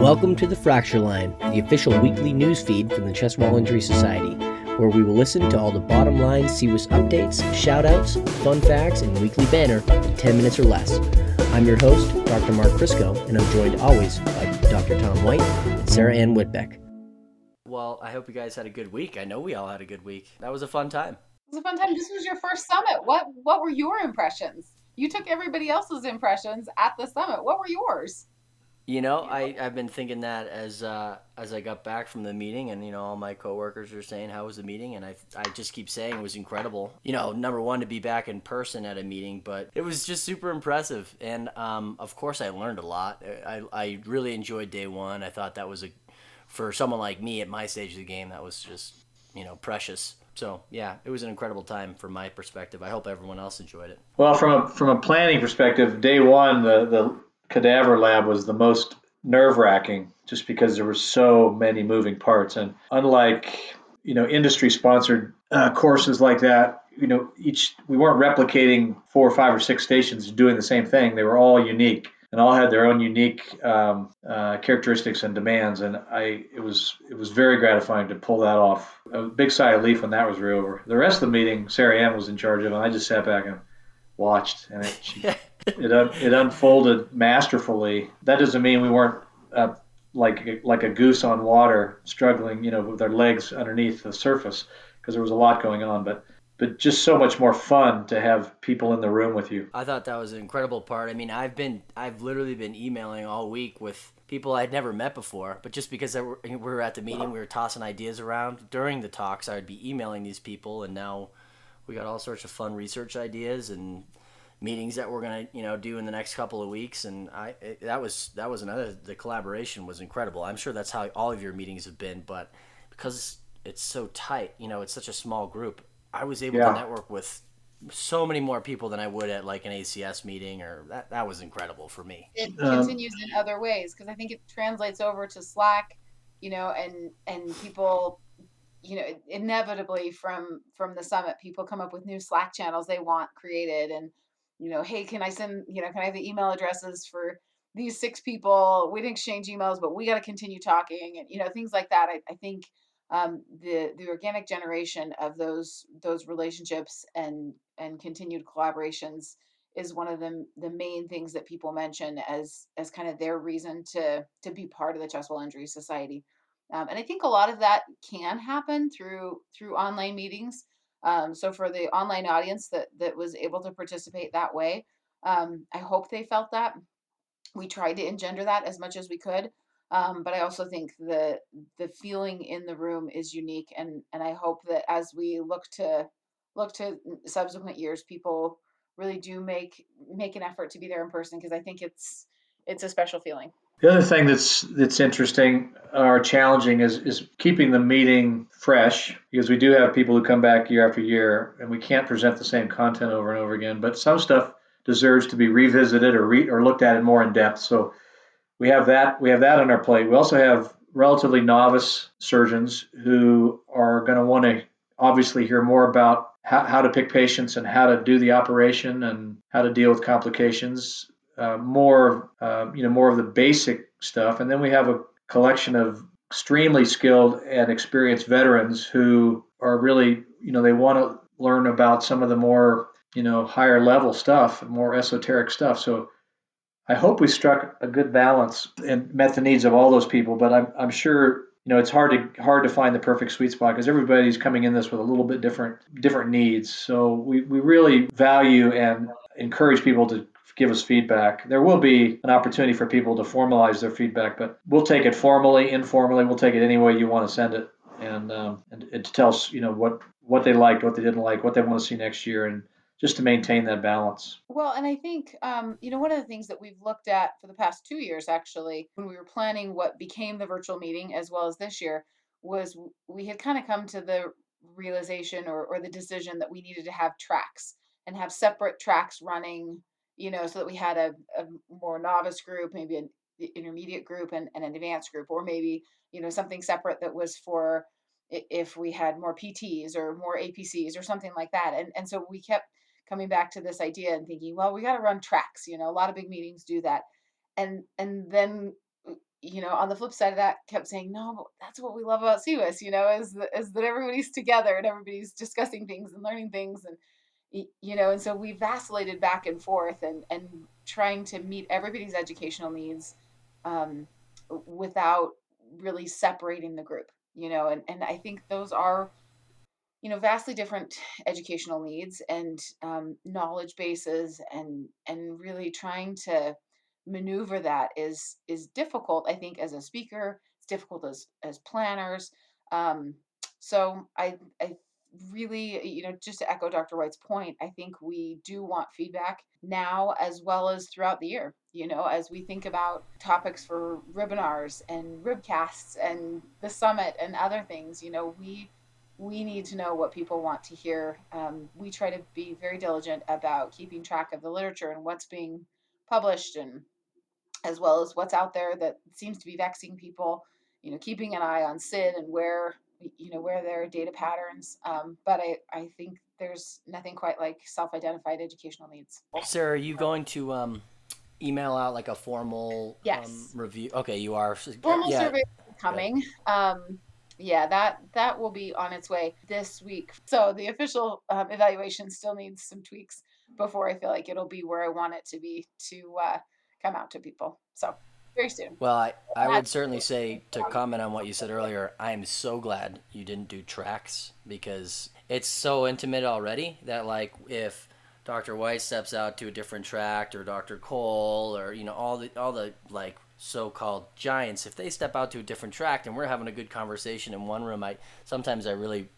Welcome to the Fracture Line, the official weekly news feed from the Chest Wall Injury Society, where we will listen to all the bottom line CWIS updates, shoutouts, fun facts, and weekly banner in 10 minutes or less. I'm your host, Dr. Mark Crisco, and I'm joined always by Dr. Tom White and Sarah Ann Whitbeck. Well, I hope you guys had a good week. I know we all had a good week. That was a fun time. It was a fun time. This was your first summit. What what were your impressions? You took everybody else's impressions at the summit. What were yours? You know, I, I've been thinking that as uh, as I got back from the meeting, and you know, all my coworkers are saying how was the meeting, and I I just keep saying it was incredible. You know, number one to be back in person at a meeting, but it was just super impressive, and um, of course I learned a lot. I I really enjoyed day one. I thought that was a for someone like me at my stage of the game, that was just you know precious. So yeah, it was an incredible time from my perspective. I hope everyone else enjoyed it. Well, from a from a planning perspective, day one, the the cadaver lab was the most nerve wracking just because there were so many moving parts. And unlike, you know, industry sponsored uh, courses like that, you know, each, we weren't replicating four or five or six stations doing the same thing. They were all unique and all had their own unique um, uh, characteristics and demands. And I, it was, it was very gratifying to pull that off. A big sigh of relief when that was over. The rest of the meeting, Sarah Ann was in charge of, and I just sat back and watched, and it, she, it it unfolded masterfully. That doesn't mean we weren't uh, like like a goose on water, struggling, you know, with our legs underneath the surface, because there was a lot going on. But but just so much more fun to have people in the room with you. I thought that was an incredible part. I mean, I've been I've literally been emailing all week with people I'd never met before, but just because were, we were at the meeting, we were tossing ideas around during the talks. I would be emailing these people, and now we got all sorts of fun research ideas and meetings that we're gonna you know do in the next couple of weeks and i it, that was that was another the collaboration was incredible i'm sure that's how all of your meetings have been but because it's so tight you know it's such a small group i was able yeah. to network with so many more people than i would at like an acs meeting or that, that was incredible for me it um, continues in other ways because i think it translates over to slack you know and and people you know inevitably from from the summit people come up with new slack channels they want created and you know, hey, can I send, you know, can I have the email addresses for these six people? We didn't exchange emails, but we got to continue talking, and you know, things like that. I, I think um, the the organic generation of those those relationships and and continued collaborations is one of the the main things that people mention as as kind of their reason to to be part of the Chest Injury Society. Um, and I think a lot of that can happen through through online meetings. Um, so for the online audience that that was able to participate that way, um, I hope they felt that. We tried to engender that as much as we could, um, but I also think the the feeling in the room is unique, and and I hope that as we look to look to subsequent years, people really do make make an effort to be there in person because I think it's it's a special feeling. The other thing that's that's interesting or challenging is is keeping the meeting fresh because we do have people who come back year after year and we can't present the same content over and over again. But some stuff deserves to be revisited or re, or looked at in more in depth. So we have that we have that on our plate. We also have relatively novice surgeons who are going to want to obviously hear more about how, how to pick patients and how to do the operation and how to deal with complications uh, more, uh, you know, more of the basic stuff, and then we have a collection of extremely skilled and experienced veterans who are really, you know, they want to learn about some of the more, you know, higher level stuff, more esoteric stuff. So I hope we struck a good balance and met the needs of all those people. But I'm, I'm sure you know it's hard to hard to find the perfect sweet spot because everybody's coming in this with a little bit different different needs so we, we really value and encourage people to give us feedback. There will be an opportunity for people to formalize their feedback, but we'll take it formally, informally. We'll take it any way you want to send it, and um, and it tells you know what what they liked, what they didn't like, what they want to see next year, and just to maintain that balance. Well, and I think um, you know one of the things that we've looked at for the past two years, actually, when we were planning what became the virtual meeting as well as this year, was we had kind of come to the realization or, or the decision that we needed to have tracks and have separate tracks running you know, so that we had a, a more novice group, maybe an intermediate group and, and an advanced group, or maybe, you know, something separate that was for if we had more PTs or more APCs or something like that. And, and so we kept coming back to this idea and thinking, well, we got to run tracks, you know, a lot of big meetings do that. And, and then uh, you know, on the flip side of that, kept saying, no, that's what we love about CWIS, you know, is, is that everybody's together and everybody's discussing things and learning things. And, you know, and so we vacillated back and forth and, and trying to meet everybody's educational needs um, without really separating the group, you know, and, and I think those are, you know, vastly different educational needs and um, knowledge bases and, and really trying to, maneuver that is is difficult i think as a speaker. It's difficult as as planners. Um, so i i really you know just to echo dr white's point i think we do want feedback now as well as throughout the year you know as we think about topics for webinars and ribcasts and the summit and other things you know we we need to know what people want to hear. Um, we try to be very diligent about keeping track of the literature and what's being published and as well as what's out there that seems to be vexing people you know keeping an eye on sid and where you know where there are data patterns um, but I, I think there's nothing quite like self-identified educational needs sarah are you going to um, email out like a formal um, yes. um, review okay you are formal yeah. survey coming um, yeah that that will be on its way this week so the official um, evaluation still needs some tweaks before i feel like it'll be where i want it to be to uh, come out to people. So very soon. Well, I, I would certainly say to comment on what you said earlier, I am so glad you didn't do tracks because it's so intimate already that like if Dr. White steps out to a different tract or Dr. Cole or you know all the all the like so-called giants if they step out to a different tract and we're having a good conversation in one room I sometimes I really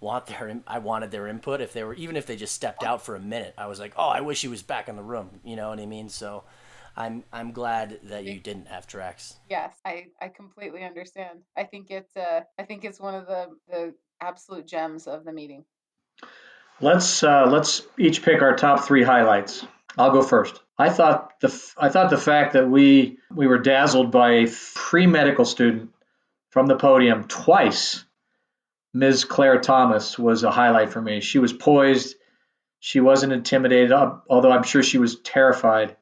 want their I wanted their input if they were even if they just stepped out for a minute I was like oh I wish he was back in the room you know what I mean so I'm I'm glad that you didn't have tracks. Yes, I I completely understand. I think it's uh I think it's one of the the absolute gems of the meeting. Let's uh, let's each pick our top three highlights. I'll go first. I thought the I thought the fact that we we were dazzled by a pre medical student from the podium twice, Ms. Claire Thomas was a highlight for me. She was poised. She wasn't intimidated, although I'm sure she was terrified.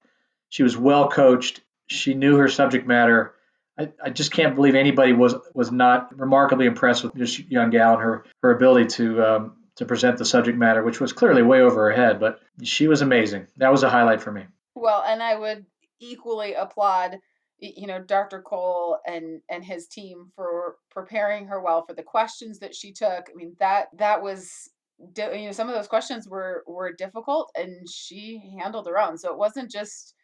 She was well coached. She knew her subject matter. I, I just can't believe anybody was was not remarkably impressed with this young gal and her her ability to um, to present the subject matter, which was clearly way over her head. But she was amazing. That was a highlight for me. Well, and I would equally applaud you know Dr. Cole and and his team for preparing her well for the questions that she took. I mean that that was you know some of those questions were were difficult and she handled her own. So it wasn't just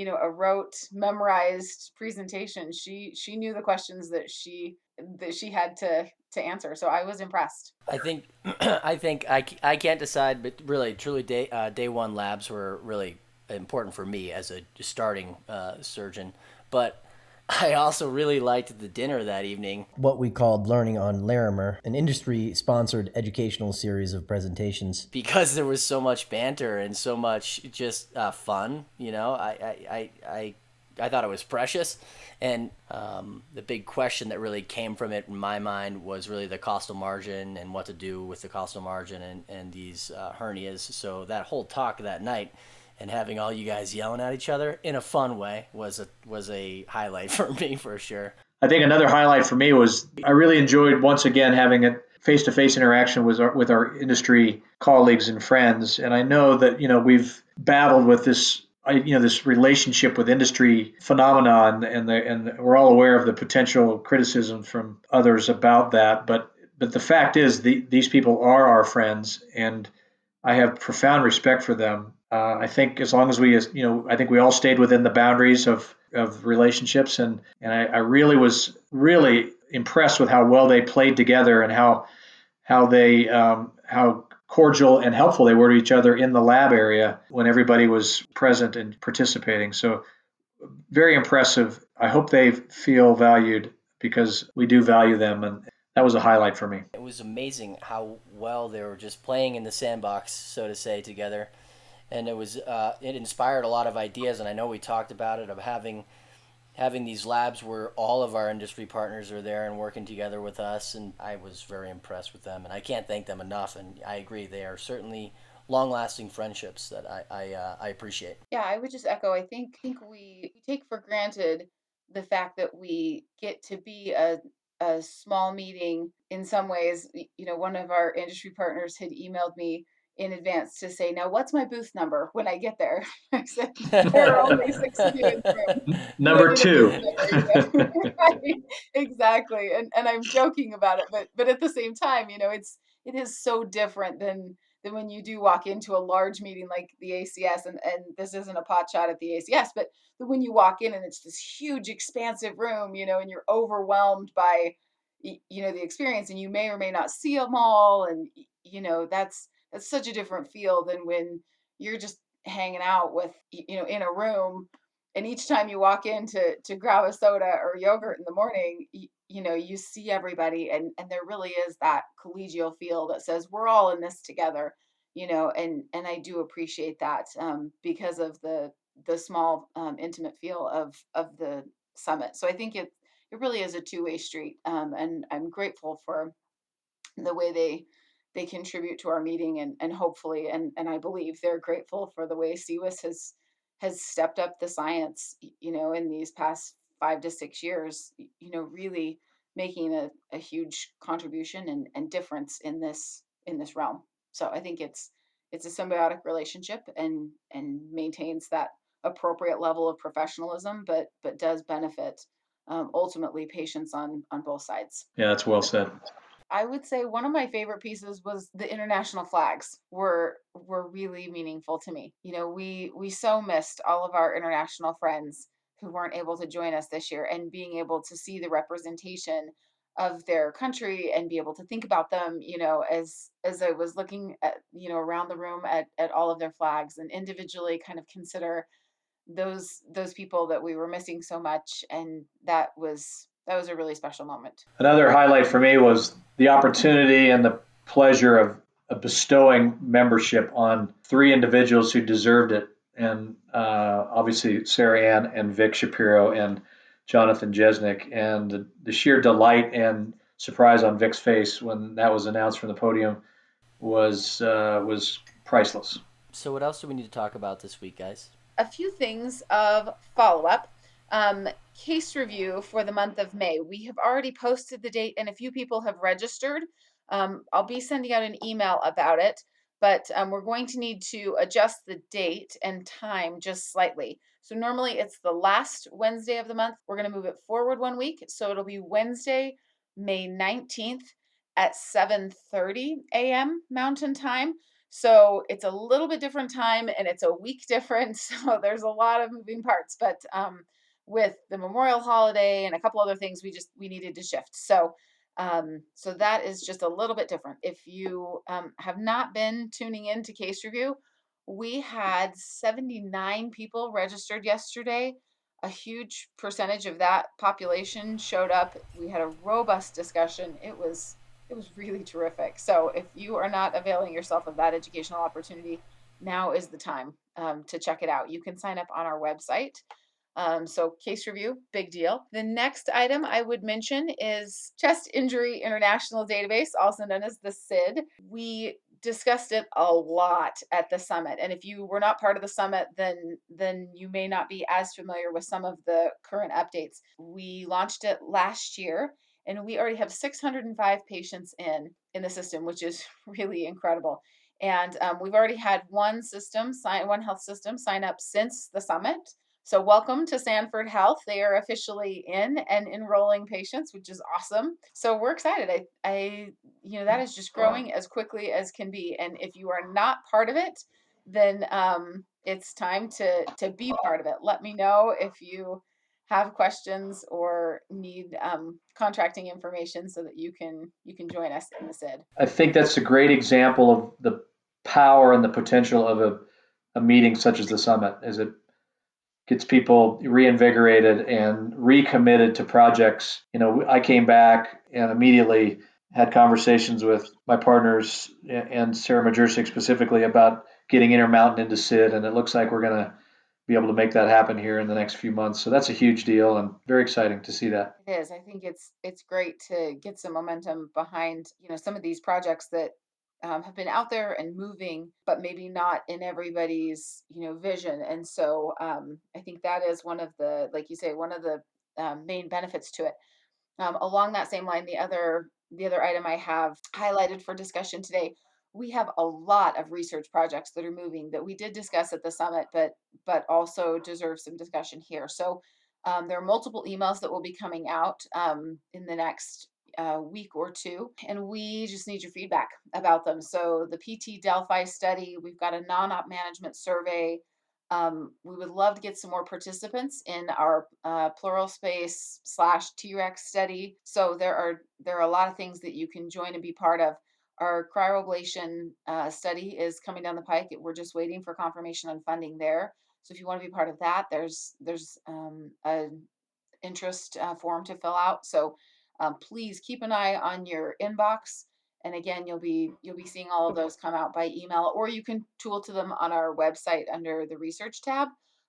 you know a rote memorized presentation she she knew the questions that she that she had to to answer so i was impressed. I think i think i, I can't decide but really truly day uh, day one labs were really important for me as a starting uh, surgeon but I also really liked the dinner that evening. What we called Learning on Larimer, an industry sponsored educational series of presentations. Because there was so much banter and so much just uh, fun, you know, I, I, I, I, thought it was precious. And um, the big question that really came from it in my mind was really the costal margin and what to do with the costal margin and, and these uh, hernias. So that whole talk that night and having all you guys yelling at each other in a fun way was a was a highlight for me for sure. I think another highlight for me was I really enjoyed once again having a face-to-face interaction with our with our industry colleagues and friends, and I know that you know we've battled with this you know this relationship with industry phenomenon, and the and we're all aware of the potential criticism from others about that, but but the fact is the, these people are our friends and I have profound respect for them uh, I think as long as we, you know, I think we all stayed within the boundaries of, of relationships, and and I, I really was really impressed with how well they played together and how how they um, how cordial and helpful they were to each other in the lab area when everybody was present and participating. So very impressive. I hope they feel valued because we do value them and that was a highlight for me. It was amazing how well they were just playing in the sandbox, so to say, together and it was uh, it inspired a lot of ideas. And I know we talked about it of having having these labs where all of our industry partners are there and working together with us. And I was very impressed with them, and I can't thank them enough. And I agree, they are certainly long-lasting friendships that I I, uh, I appreciate. Yeah, I would just echo. I think think we, we take for granted the fact that we get to be a a small meeting in some ways you know one of our industry partners had emailed me in advance to say now what's my booth number when i get there? I said there are only six of you in the room Number two. exactly. And and i'm joking about it but but at the same time you know it's it is so different than than when you do walk into a large meeting like the ACS, and, and this isn't a pot shot at the ACS, but when you walk in and it's this huge, expansive room, you know, and you're overwhelmed by, you know, the experience, and you may or may not see them all, and you know, that's that's such a different feel than when you're just hanging out with, you know, in a room, and each time you walk in to to grab a soda or yogurt in the morning, you, you know, you see everybody, and and there really is that collegial feel that says we're all in this together you know and and i do appreciate that um, because of the the small um, intimate feel of of the summit. So i think it it really is a two-way street um, and i'm grateful for the way they they contribute to our meeting and and hopefully and and i believe they're grateful for the way CWIS has has stepped up the science you know in these past five to six years you know really making a, a huge contribution and, and difference in this in this realm so i think it's it's a symbiotic relationship and and maintains that appropriate level of professionalism but but does benefit um, ultimately patients on on both sides Yeah, that's well said. I would say one of my favorite pieces was the international flags were were really meaningful to me. You know, we we so missed all of our international friends who weren't able to join us this year and being able to see the representation of their country and be able to think about them, you know, as as I was looking at, you know, around the room at at all of their flags and individually kind of consider those those people that we were missing so much and that was that was a really special moment. Another highlight for me was the opportunity and the pleasure of, of bestowing membership on three individuals who deserved it. And uh, obviously, Sarah Ann and Vic Shapiro and Jonathan Jesnick. And the, the sheer delight and surprise on Vic's face when that was announced from the podium was uh, was priceless. So, what else do we need to talk about this week, guys? A few things of follow up. Um, case review for the month of May. We have already posted the date, and a few people have registered. Um, I'll be sending out an email about it, but um, we're going to need to adjust the date and time just slightly. So normally it's the last Wednesday of the month. We're going to move it forward one week, so it'll be Wednesday, May 19th at 7:30 a.m. Mountain Time. So it's a little bit different time and it's a week different. So there's a lot of moving parts, but um, with the Memorial holiday and a couple other things, we just we needed to shift. So um, so that is just a little bit different. If you um, have not been tuning in to case review, we had 79 people registered yesterday. A huge percentage of that population showed up. We had a robust discussion. It was it was really terrific. So if you are not availing yourself of that educational opportunity, now is the time um, to check it out. You can sign up on our website. Um, so case review, big deal. The next item I would mention is Chest Injury International Database, also known as the CID. We discussed it a lot at the summit and if you were not part of the summit then then you may not be as familiar with some of the current updates we launched it last year and we already have 605 patients in in the system which is really incredible and um, we've already had one system sign one health system sign up since the summit so, welcome to Sanford Health. They are officially in and enrolling patients, which is awesome. So, we're excited. I, I, you know, that is just growing as quickly as can be. And if you are not part of it, then um, it's time to to be part of it. Let me know if you have questions or need um, contracting information so that you can you can join us in the CID. I think that's a great example of the power and the potential of a, a meeting such as the summit. Is it gets people reinvigorated and recommitted to projects. You know, I came back and immediately had conversations with my partners and Sarah Majercik specifically about getting Intermountain into CID, and it looks like we're going to be able to make that happen here in the next few months. So that's a huge deal and very exciting to see that. It is. I think it's it's great to get some momentum behind, you know, some of these projects that um, have been out there and moving, but maybe not in everybody's you know vision. And so um, I think that is one of the, like you say, one of the um, main benefits to it. Um, along that same line, the other the other item I have highlighted for discussion today, we have a lot of research projects that are moving that we did discuss at the summit, but but also deserve some discussion here. So um, there are multiple emails that will be coming out um, in the next uh, week or two, and we just need your feedback about them. So the PT Delphi study, we've got a non-op management survey. Um, we would love to get some more participants in our uh, pleural space slash T-Rex study. So there are there are a lot of things that you can join and be part of. Our cryoablation uh, study is coming down the pike. We're just waiting for confirmation on funding there. So if you want to be part of that, there's there's um, an interest uh, form to fill out. So um, please keep an eye on your inbox. And again, you'll be you'll be seeing all of those come out by email, or you can tool to them on our website under the research tab.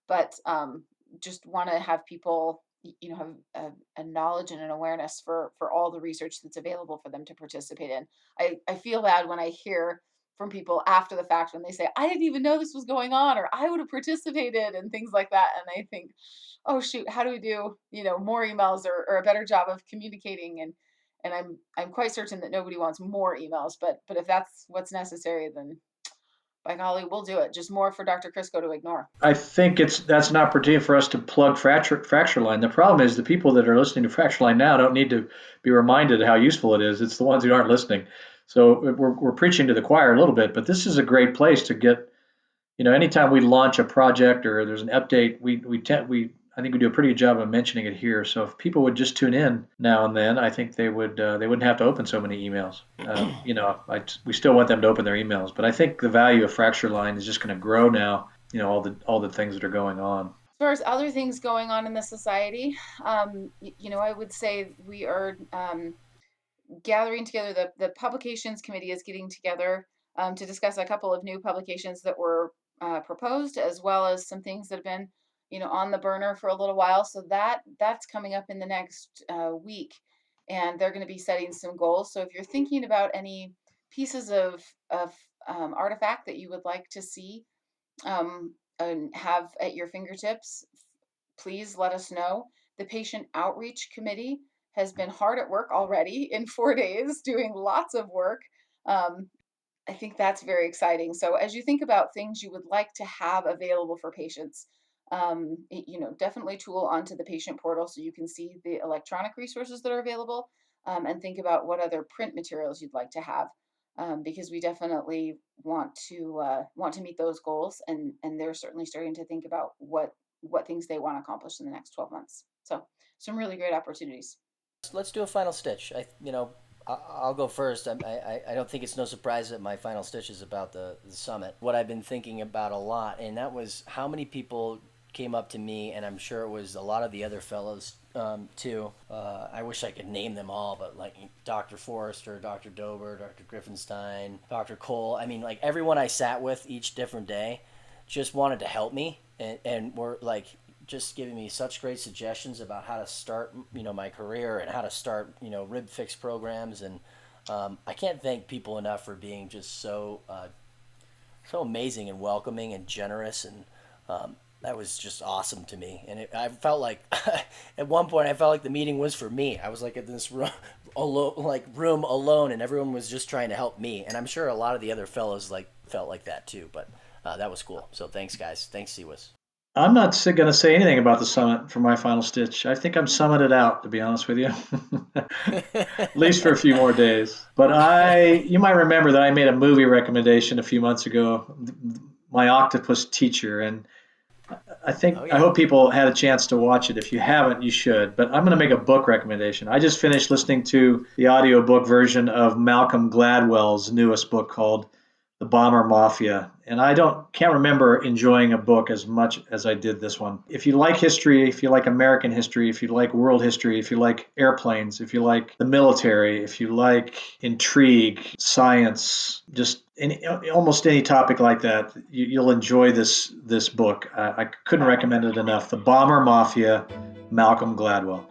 But um, just want to have people you know have a, a, knowledge and an awareness for for all the research that's available for them to participate in i i feel bad when i hear from people after the fact when they say i didn't even know this was going on or i would have participated and things like that and i think oh shoot how do we do you know more emails or, or a better job of communicating and and i'm i'm quite certain that nobody wants more emails but but if that's what's necessary then by golly, we'll do it. Just more for Dr. Crisco to ignore. I think it's that's an opportunity for us to plug fracture fracture line. The problem is the people that are listening to fracture line now don't need to be reminded how useful it is. It's the ones who aren't listening. So we're, we're preaching to the choir a little bit, but this is a great place to get, you know, anytime we launch a project or there's an update, we we tend we I think we do a pretty good job of mentioning it here. So if people would just tune in now and then, I think they would uh, they wouldn't have to open so many emails. Uh, you know, I, we still want them to open their emails, but I think the value of Fracture Line is just going to grow now. You know, all the all the things that are going on. As far as other things going on in the society, um, you know, I would say we are. Um, gathering together the, the publications committee is getting together um, to discuss a couple of new publications that were uh, proposed as well as some things that have been you know on the burner for a little while. So that that's coming up in the next uh, week and they're going to be setting some goals. So if you're thinking about any pieces of of um, artifact that you would like to see um, and have at your fingertips please let us know. The patient outreach committee has been hard at work already in four days, doing lots of work. Um, I think that's very exciting. So as you think about things you would like to have available for patients, um, it, you know, definitely tool onto the patient portal so you can see the electronic resources that are available um, and think about what other print materials you'd like to have. Um, because we definitely want to uh, want to meet those goals, and and they're certainly starting to think about what what things they want to accomplish in the next 12 months. So some really great opportunities. Let's do a final stitch. I, you know, I'll go first. I, I, I don't think it's no surprise that my final stitch is about the, the summit. What I've been thinking about a lot, and that was how many people came up to me, and I'm sure it was a lot of the other fellows um, too. Uh, I wish I could name them all, but like Dr. Forrester, Dr. Doben, Dr. Griffenstein, Dr. Cole. I mean, like everyone I sat with each different day just wanted to help me, and, and were like, just giving me such great suggestions about how to start, you know, my career and how to start, you know, rib fix programs. And um, I can't thank people enough for being just so, uh, so amazing and welcoming and generous. And um, that was just awesome to me. And it, I felt like, at one point, I felt like the meeting was for me. I was like in this room, alone, like room alone, and everyone was just trying to help me. And I'm sure a lot of the other fellows like felt like that too. But uh, that was cool. So thanks, guys. Thanks, CWIS. I'm not going to say anything about the summit for my final stitch. I think I'm summited out, to be honest with you, at least for a few more days. But I, you might remember that I made a movie recommendation a few months ago, My Octopus Teacher, and I think oh, yeah. I hope people had a chance to watch it. If you haven't, you should. But I'm going to make a book recommendation. I just finished listening to the audiobook version of Malcolm Gladwell's newest book called The Bomber Mafia and I don't can't remember enjoying a book as much as I did this one. If you like history, if you like American history, if you like world history, if you like airplanes, if you like the military, if you like intrigue, science, just any, almost any topic like that, you, will enjoy this this book. I couldn't recommend it enough. The Bomber Mafia, Malcolm Gladwell.